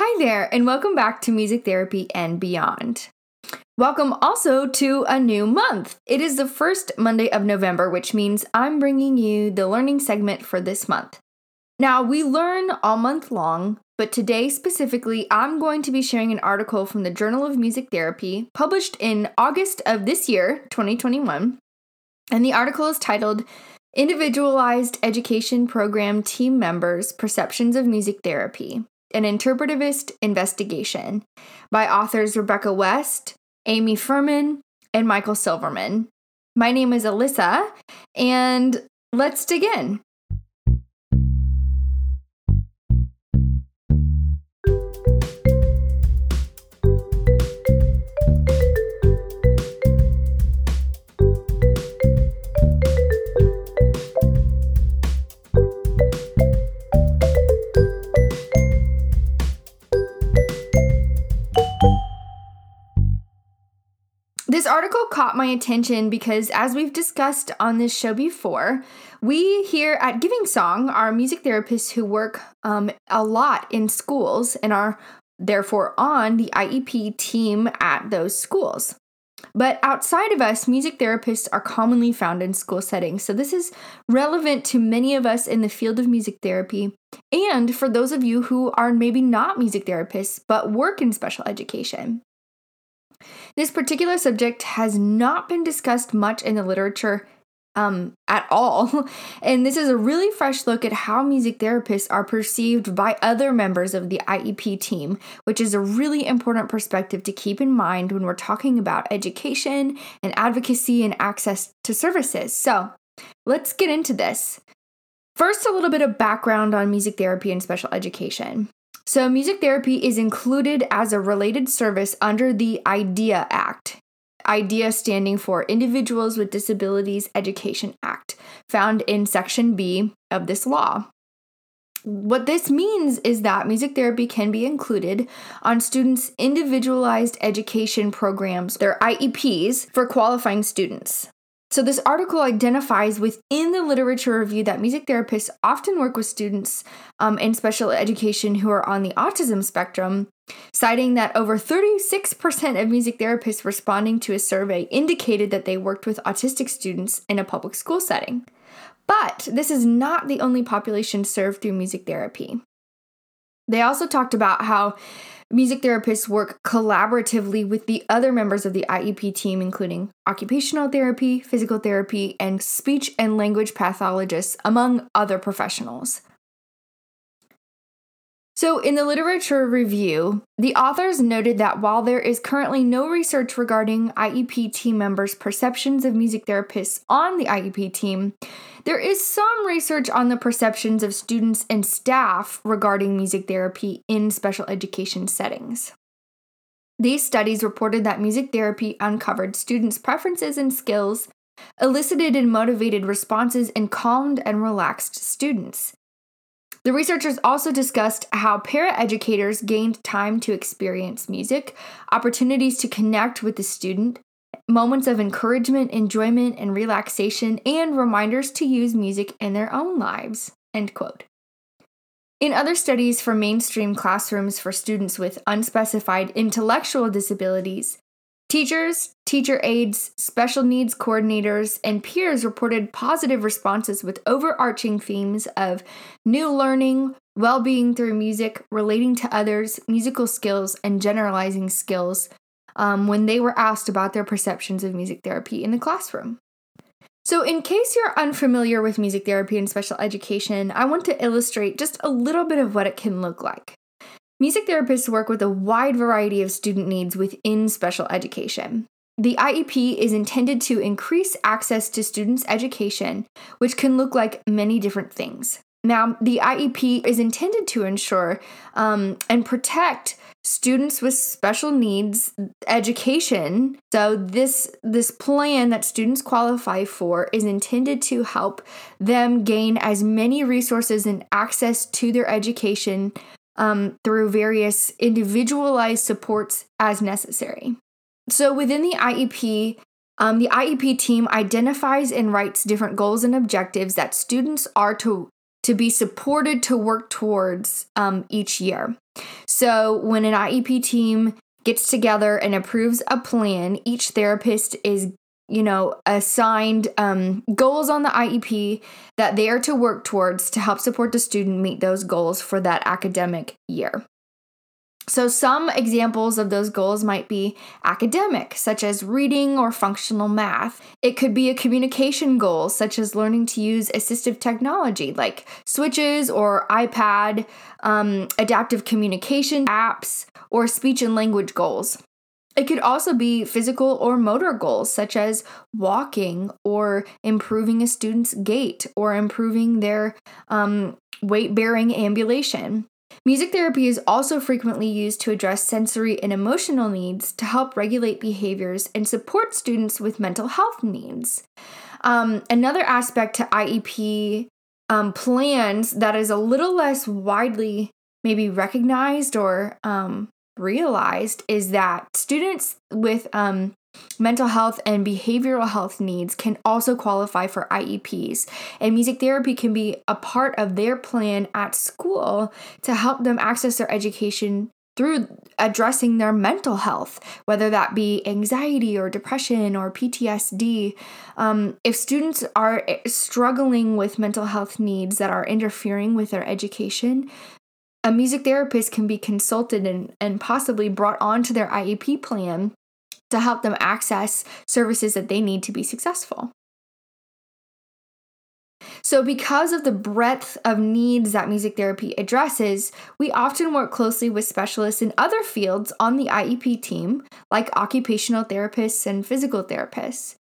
Hi there, and welcome back to Music Therapy and Beyond. Welcome also to a new month. It is the first Monday of November, which means I'm bringing you the learning segment for this month. Now, we learn all month long, but today specifically, I'm going to be sharing an article from the Journal of Music Therapy published in August of this year, 2021. And the article is titled Individualized Education Program Team Members Perceptions of Music Therapy An Interpretivist Investigation by authors Rebecca West, Amy Furman, and Michael Silverman. My name is Alyssa, and let's dig in. My attention because, as we've discussed on this show before, we here at Giving Song are music therapists who work um, a lot in schools and are therefore on the IEP team at those schools. But outside of us, music therapists are commonly found in school settings. So this is relevant to many of us in the field of music therapy and for those of you who are maybe not music therapists but work in special education. This particular subject has not been discussed much in the literature um, at all. And this is a really fresh look at how music therapists are perceived by other members of the IEP team, which is a really important perspective to keep in mind when we're talking about education and advocacy and access to services. So let's get into this. First, a little bit of background on music therapy and special education. So, music therapy is included as a related service under the IDEA Act. IDEA standing for Individuals with Disabilities Education Act, found in Section B of this law. What this means is that music therapy can be included on students' individualized education programs, their IEPs, for qualifying students. So, this article identifies within the literature review that music therapists often work with students um, in special education who are on the autism spectrum, citing that over 36% of music therapists responding to a survey indicated that they worked with autistic students in a public school setting. But this is not the only population served through music therapy. They also talked about how Music therapists work collaboratively with the other members of the IEP team, including occupational therapy, physical therapy, and speech and language pathologists, among other professionals. So, in the literature review, the authors noted that while there is currently no research regarding IEP team members' perceptions of music therapists on the IEP team, there is some research on the perceptions of students and staff regarding music therapy in special education settings. These studies reported that music therapy uncovered students' preferences and skills, elicited and motivated responses, and calmed and relaxed students. The researchers also discussed how paraeducators gained time to experience music, opportunities to connect with the student, moments of encouragement, enjoyment, and relaxation, and reminders to use music in their own lives. End quote. In other studies for mainstream classrooms for students with unspecified intellectual disabilities, Teachers, teacher aides, special needs coordinators, and peers reported positive responses with overarching themes of new learning, well being through music, relating to others, musical skills, and generalizing skills um, when they were asked about their perceptions of music therapy in the classroom. So, in case you're unfamiliar with music therapy and special education, I want to illustrate just a little bit of what it can look like. Music therapists work with a wide variety of student needs within special education. The IEP is intended to increase access to students' education, which can look like many different things. Now, the IEP is intended to ensure um, and protect students with special needs education. So this this plan that students qualify for is intended to help them gain as many resources and access to their education um, through various individualized supports as necessary. So within the IEP, um, the IEP team identifies and writes different goals and objectives that students are to to be supported to work towards um, each year. So when an IEP team gets together and approves a plan, each therapist is you know, assigned um, goals on the IEP that they are to work towards to help support the student meet those goals for that academic year. So, some examples of those goals might be academic, such as reading or functional math. It could be a communication goal, such as learning to use assistive technology like switches or iPad, um, adaptive communication apps, or speech and language goals. It could also be physical or motor goals, such as walking or improving a student's gait or improving their um, weight bearing ambulation. Music therapy is also frequently used to address sensory and emotional needs to help regulate behaviors and support students with mental health needs. Um, another aspect to IEP um, plans that is a little less widely maybe recognized or um, realized is that students with um, mental health and behavioral health needs can also qualify for IEPs, and music therapy can be a part of their plan at school to help them access their education through addressing their mental health, whether that be anxiety or depression or PTSD. Um, if students are struggling with mental health needs that are interfering with their education, a music therapist can be consulted and, and possibly brought onto their IEP plan to help them access services that they need to be successful. So, because of the breadth of needs that music therapy addresses, we often work closely with specialists in other fields on the IEP team, like occupational therapists and physical therapists.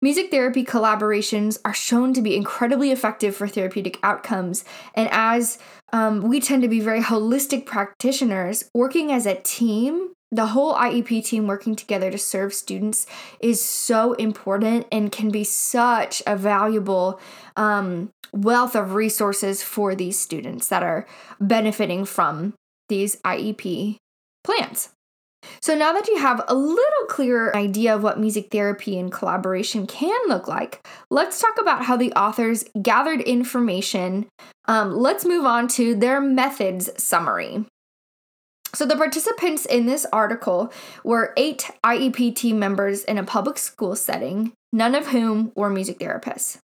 Music therapy collaborations are shown to be incredibly effective for therapeutic outcomes, and as um, we tend to be very holistic practitioners, working as a team, the whole IEP team working together to serve students is so important and can be such a valuable um, wealth of resources for these students that are benefiting from these IEP plans. So now that you have a little clearer idea of what music therapy and collaboration can look like, let's talk about how the authors gathered information. Um, let's move on to their methods summary. So, the participants in this article were eight IEP team members in a public school setting, none of whom were music therapists.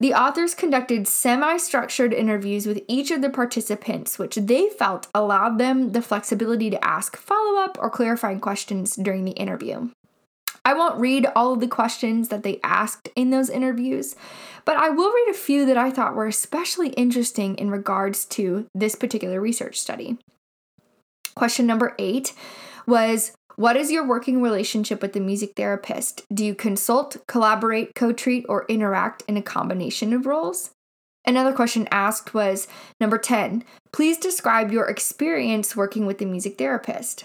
The authors conducted semi structured interviews with each of the participants, which they felt allowed them the flexibility to ask follow up or clarifying questions during the interview. I won't read all of the questions that they asked in those interviews, but I will read a few that I thought were especially interesting in regards to this particular research study. Question number eight was what is your working relationship with the music therapist? Do you consult, collaborate, co treat, or interact in a combination of roles? Another question asked was number 10, please describe your experience working with the music therapist.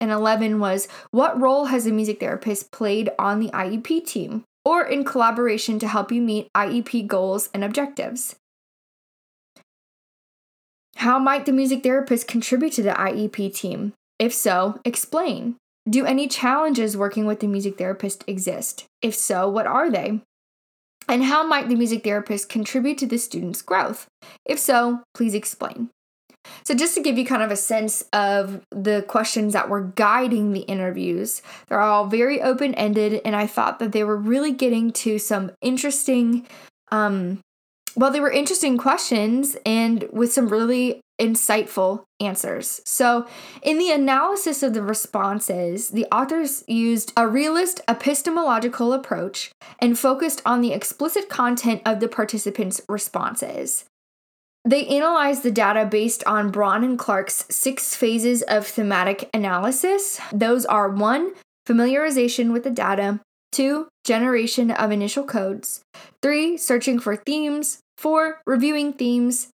And 11 was, what role has a music therapist played on the IEP team or in collaboration to help you meet IEP goals and objectives? How might the music therapist contribute to the IEP team? If so, explain. Do any challenges working with the music therapist exist? If so, what are they? And how might the music therapist contribute to the student's growth? If so, please explain. So, just to give you kind of a sense of the questions that were guiding the interviews, they're all very open ended, and I thought that they were really getting to some interesting um, well, they were interesting questions and with some really insightful answers. So, in the analysis of the responses, the authors used a realist epistemological approach and focused on the explicit content of the participants' responses. They analyzed the data based on Braun and Clarke's six phases of thematic analysis. Those are one, familiarization with the data, two, generation of initial codes, three, searching for themes, four, reviewing themes,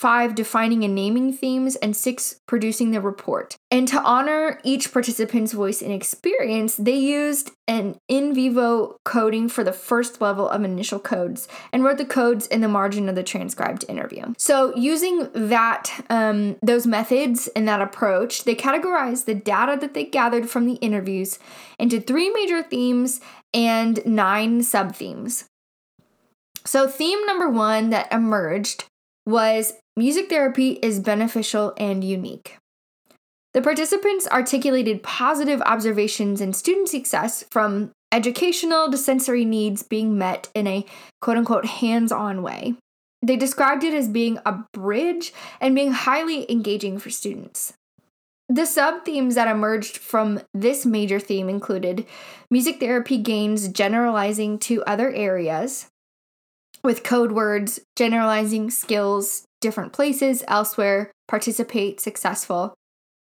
five, defining and naming themes, and six, producing the report. And to honor each participant's voice and experience, they used an in vivo coding for the first level of initial codes and wrote the codes in the margin of the transcribed interview. So, using that, um, those methods and that approach, they categorized the data that they gathered from the interviews into three major themes and nine sub themes. So, theme number one that emerged was music therapy is beneficial and unique. The participants articulated positive observations in student success from educational to sensory needs being met in a quote unquote hands on way. They described it as being a bridge and being highly engaging for students. The sub themes that emerged from this major theme included music therapy gains generalizing to other areas, with code words generalizing skills, different places, elsewhere, participate, successful.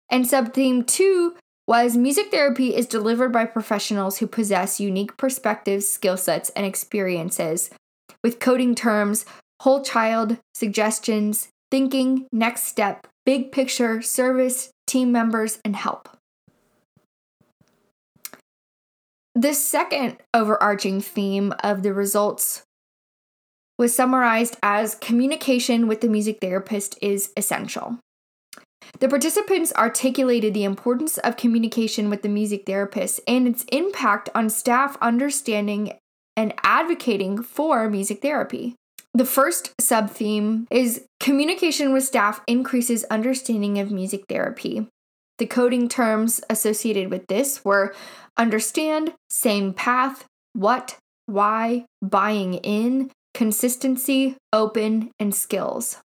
And sub theme two was music therapy is delivered by professionals who possess unique perspectives, skill sets, and experiences, with coding terms whole child, suggestions, thinking, next step, big picture, service, team members, and help. The second overarching theme of the results was summarized as communication with the music therapist is essential. The participants articulated the importance of communication with the music therapist and its impact on staff understanding and advocating for music therapy. The first sub theme is communication with staff increases understanding of music therapy. The coding terms associated with this were understand, same path, what, why, buying in, consistency, open, and skills.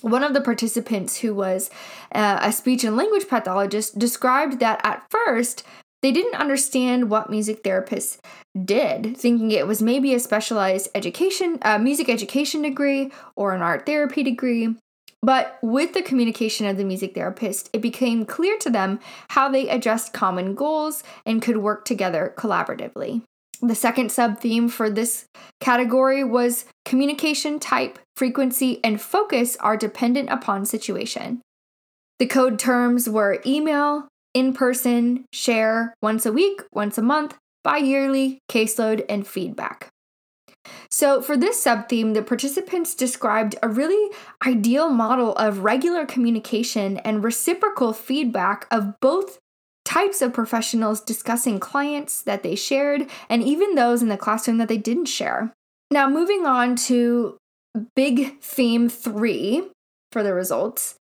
One of the participants, who was uh, a speech and language pathologist, described that at first they didn't understand what music therapists did, thinking it was maybe a specialized education, music education degree or an art therapy degree. But with the communication of the music therapist, it became clear to them how they addressed common goals and could work together collaboratively. The second sub theme for this category was communication type, frequency, and focus are dependent upon situation. The code terms were email, in person, share, once a week, once a month, bi yearly, caseload, and feedback. So, for this sub theme, the participants described a really ideal model of regular communication and reciprocal feedback of both types of professionals discussing clients that they shared and even those in the classroom that they didn't share. Now, moving on to big theme three for the results.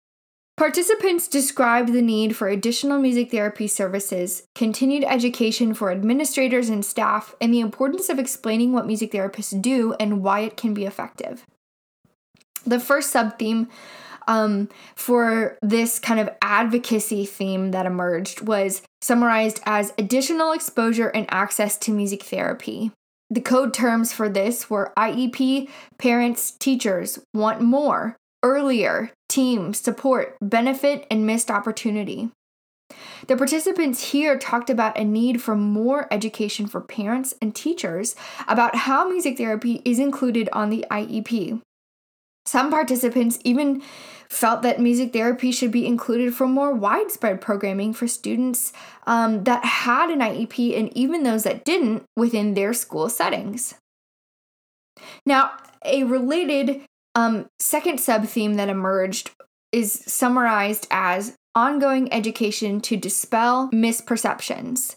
Participants described the need for additional music therapy services, continued education for administrators and staff, and the importance of explaining what music therapists do and why it can be effective. The first sub theme um, for this kind of advocacy theme that emerged was summarized as additional exposure and access to music therapy. The code terms for this were IEP, parents, teachers want more, earlier, team, support, benefit, and missed opportunity. The participants here talked about a need for more education for parents and teachers about how music therapy is included on the IEP. Some participants even felt that music therapy should be included for more widespread programming for students um, that had an IEP and even those that didn't within their school settings. Now, a related um, second sub theme that emerged is summarized as ongoing education to dispel misperceptions.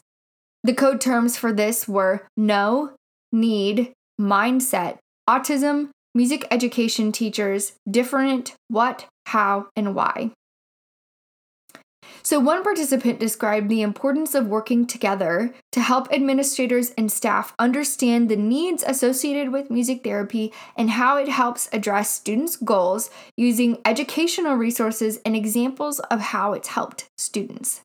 The code terms for this were know, need, mindset, autism, music education teachers, different, what, how, and why. So, one participant described the importance of working together to help administrators and staff understand the needs associated with music therapy and how it helps address students' goals using educational resources and examples of how it's helped students.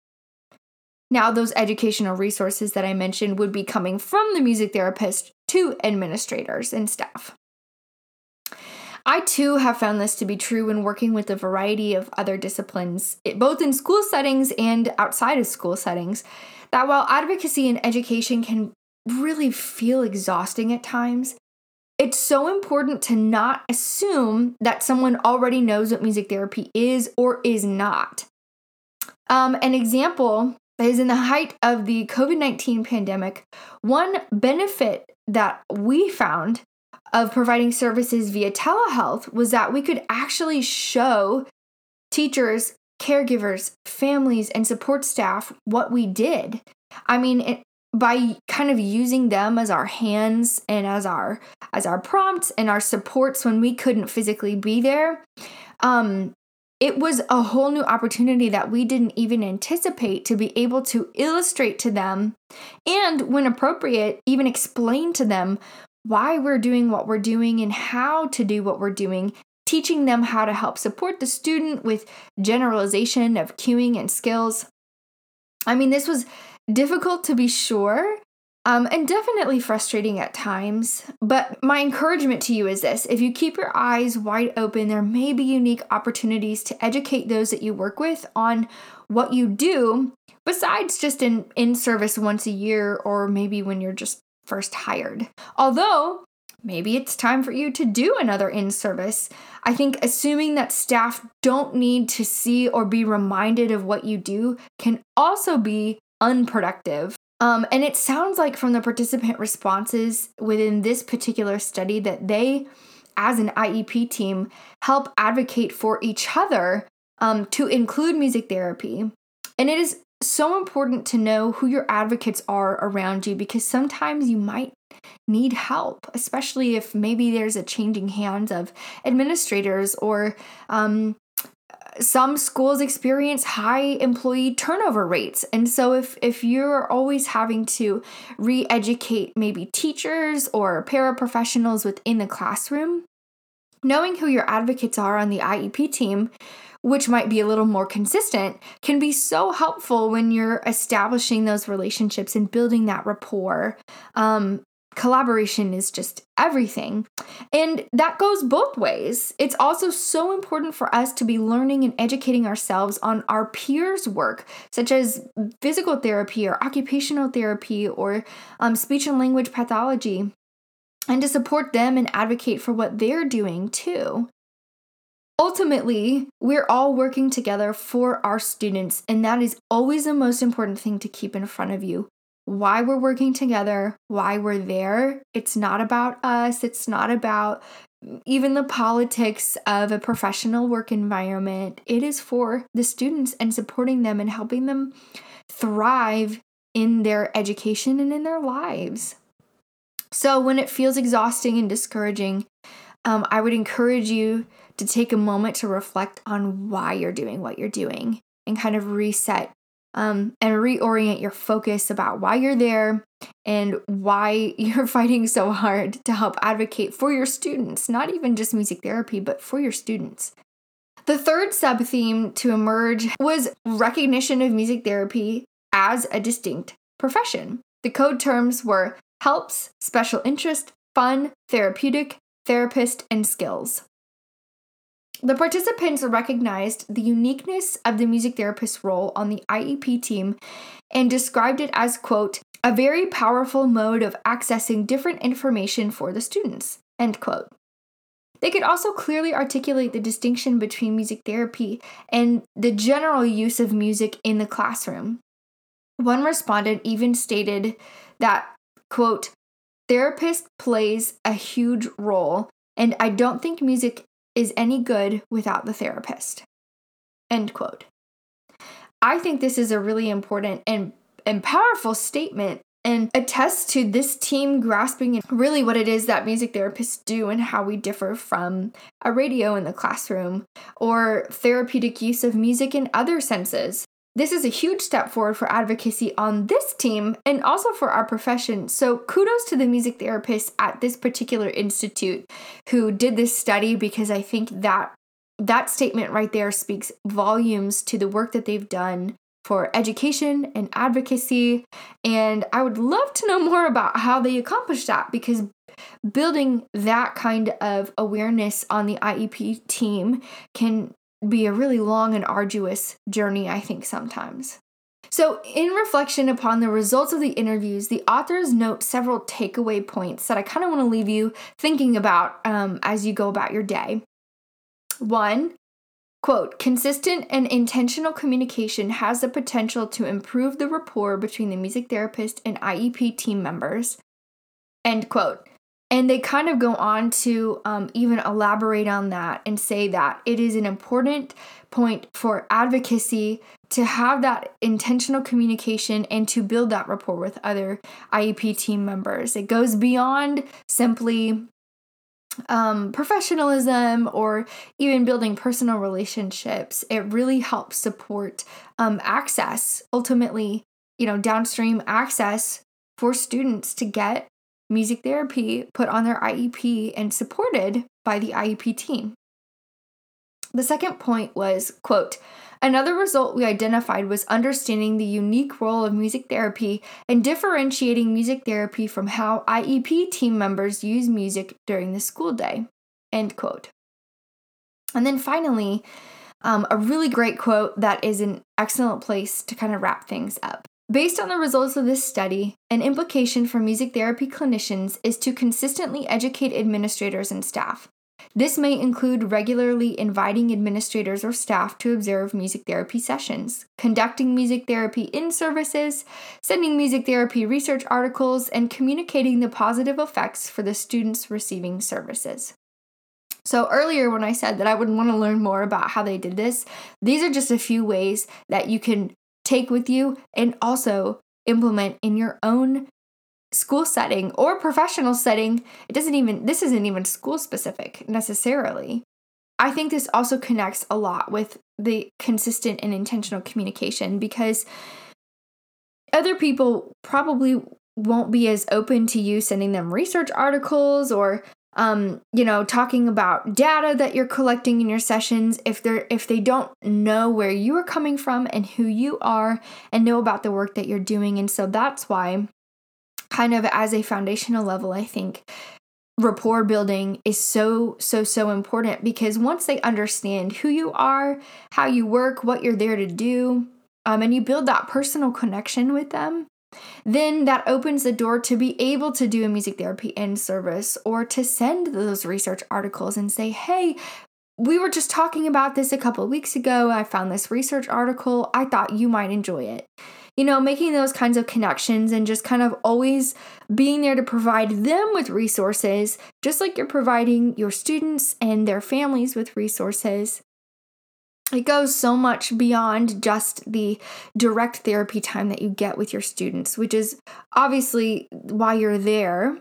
Now, those educational resources that I mentioned would be coming from the music therapist to administrators and staff. I too have found this to be true when working with a variety of other disciplines, both in school settings and outside of school settings, that while advocacy and education can really feel exhausting at times, it's so important to not assume that someone already knows what music therapy is or is not. Um, an example is in the height of the COVID 19 pandemic, one benefit that we found of providing services via telehealth was that we could actually show teachers, caregivers, families, and support staff what we did. I mean, it, by kind of using them as our hands and as our as our prompts and our supports when we couldn't physically be there um it was a whole new opportunity that we didn't even anticipate to be able to illustrate to them and when appropriate even explain to them why we're doing what we're doing and how to do what we're doing teaching them how to help support the student with generalization of cueing and skills i mean this was difficult to be sure, um, and definitely frustrating at times. But my encouragement to you is this if you keep your eyes wide open, there may be unique opportunities to educate those that you work with on what you do, besides just in, in service once a year or maybe when you're just first hired. Although, Maybe it's time for you to do another in service. I think assuming that staff don't need to see or be reminded of what you do can also be unproductive. Um, and it sounds like from the participant responses within this particular study that they, as an IEP team, help advocate for each other um, to include music therapy. And it is so important to know who your advocates are around you because sometimes you might need help, especially if maybe there's a changing hands of administrators or um, some schools experience high employee turnover rates. And so if if you're always having to re-educate maybe teachers or paraprofessionals within the classroom knowing who your advocates are on the IEP team which might be a little more consistent can be so helpful when you're establishing those relationships and building that rapport um, collaboration is just everything. And that goes both ways. It's also so important for us to be learning and educating ourselves on our peers' work, such as physical therapy or occupational therapy or um, speech and language pathology, and to support them and advocate for what they're doing too. Ultimately, we're all working together for our students, and that is always the most important thing to keep in front of you why we're working together, why we're there. It's not about us, it's not about even the politics of a professional work environment. It is for the students and supporting them and helping them thrive in their education and in their lives. So, when it feels exhausting and discouraging, um, I would encourage you to take a moment to reflect on why you're doing what you're doing and kind of reset um, and reorient your focus about why you're there and why you're fighting so hard to help advocate for your students, not even just music therapy, but for your students. The third sub theme to emerge was recognition of music therapy as a distinct profession. The code terms were helps, special interest, fun, therapeutic, therapist, and skills. The participants recognized the uniqueness of the music therapist's role on the IEP team and described it as, quote, a very powerful mode of accessing different information for the students, end quote. They could also clearly articulate the distinction between music therapy and the general use of music in the classroom. One respondent even stated that, quote, therapist plays a huge role, and I don't think music is any good without the therapist. End quote. I think this is a really important and, and powerful statement and attests to this team grasping really what it is that music therapists do and how we differ from a radio in the classroom or therapeutic use of music in other senses. This is a huge step forward for advocacy on this team and also for our profession. So, kudos to the music therapists at this particular institute who did this study because I think that that statement right there speaks volumes to the work that they've done for education and advocacy. And I would love to know more about how they accomplished that because building that kind of awareness on the IEP team can be a really long and arduous journey, I think, sometimes. So, in reflection upon the results of the interviews, the authors note several takeaway points that I kind of want to leave you thinking about um, as you go about your day. One, quote, consistent and intentional communication has the potential to improve the rapport between the music therapist and IEP team members. End quote. And they kind of go on to um, even elaborate on that and say that it is an important point for advocacy to have that intentional communication and to build that rapport with other IEP team members. It goes beyond simply um, professionalism or even building personal relationships. It really helps support um, access, ultimately, you know, downstream access for students to get music therapy put on their IEP and supported by the IEP team. The second point was, quote, Another result we identified was understanding the unique role of music therapy and differentiating music therapy from how IEP team members use music during the school day. End quote. And then finally, um, a really great quote that is an excellent place to kind of wrap things up. Based on the results of this study, an implication for music therapy clinicians is to consistently educate administrators and staff. This may include regularly inviting administrators or staff to observe music therapy sessions, conducting music therapy in services, sending music therapy research articles, and communicating the positive effects for the students receiving services. So, earlier when I said that I would want to learn more about how they did this, these are just a few ways that you can take with you and also implement in your own school setting or professional setting. It doesn't even, this isn't even school specific necessarily. I think this also connects a lot with the consistent and intentional communication because other people probably won't be as open to you sending them research articles or um, you know, talking about data that you're collecting in your sessions if they're if they don't know where you are coming from and who you are and know about the work that you're doing. And so that's why kind of as a foundational level, I think rapport building is so so so important because once they understand who you are, how you work, what you're there to do, um, and you build that personal connection with them, then that opens the door to be able to do a music therapy in service or to send those research articles and say, hey, we were just talking about this a couple weeks ago. I found this research article. I thought you might enjoy it. You know, making those kinds of connections and just kind of always being there to provide them with resources, just like you're providing your students and their families with resources it goes so much beyond just the direct therapy time that you get with your students, which is obviously why you're there.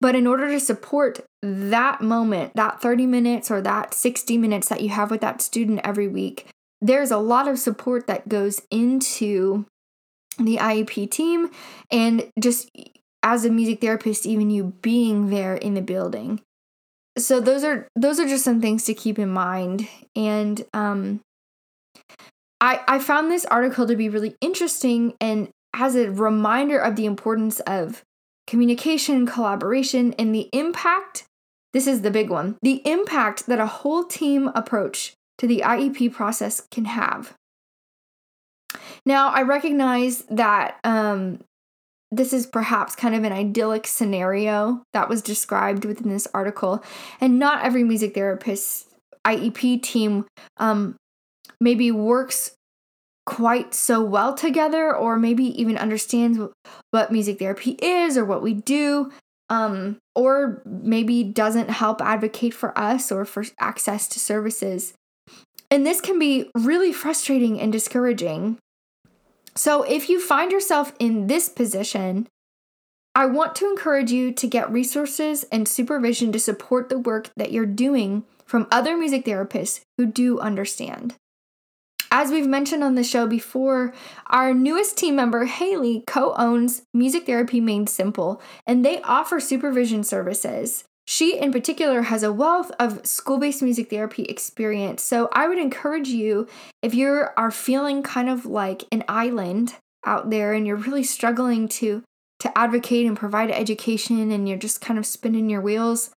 But in order to support that moment, that 30 minutes or that 60 minutes that you have with that student every week, there's a lot of support that goes into the IEP team and just as a music therapist, even you being there in the building so those are those are just some things to keep in mind and um I I found this article to be really interesting and as a reminder of the importance of communication, collaboration and the impact this is the big one. The impact that a whole team approach to the IEP process can have. Now, I recognize that um, this is perhaps kind of an idyllic scenario that was described within this article, and not every music therapist IEP team um, maybe works quite so well together, or maybe even understands what music therapy is or what we do, um, or maybe doesn't help advocate for us or for access to services. And this can be really frustrating and discouraging so, if you find yourself in this position, I want to encourage you to get resources and supervision to support the work that you're doing from other music therapists who do understand. As we've mentioned on the show before, our newest team member, Haley, co owns Music Therapy Made Simple, and they offer supervision services. She, in particular, has a wealth of school based music therapy experience. So I would encourage you, if you are feeling kind of like an island out there and you're really struggling to, to advocate and provide education and you're just kind of spinning your wheels,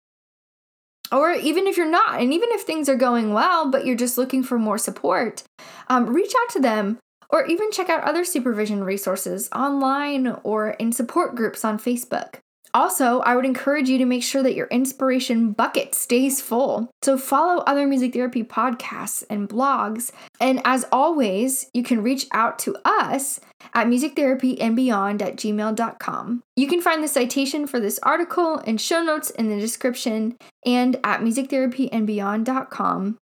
or even if you're not, and even if things are going well, but you're just looking for more support, um, reach out to them or even check out other supervision resources online or in support groups on Facebook. Also, I would encourage you to make sure that your inspiration bucket stays full. So, follow other music therapy podcasts and blogs. And as always, you can reach out to us at musictherapyandbeyond at gmail.com. You can find the citation for this article and show notes in the description and at musictherapyandbeyond.com.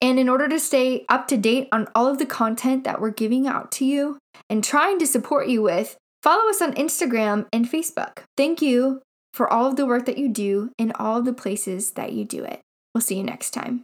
And in order to stay up to date on all of the content that we're giving out to you and trying to support you with, follow us on Instagram and Facebook. Thank you for all of the work that you do in all of the places that you do it. We'll see you next time.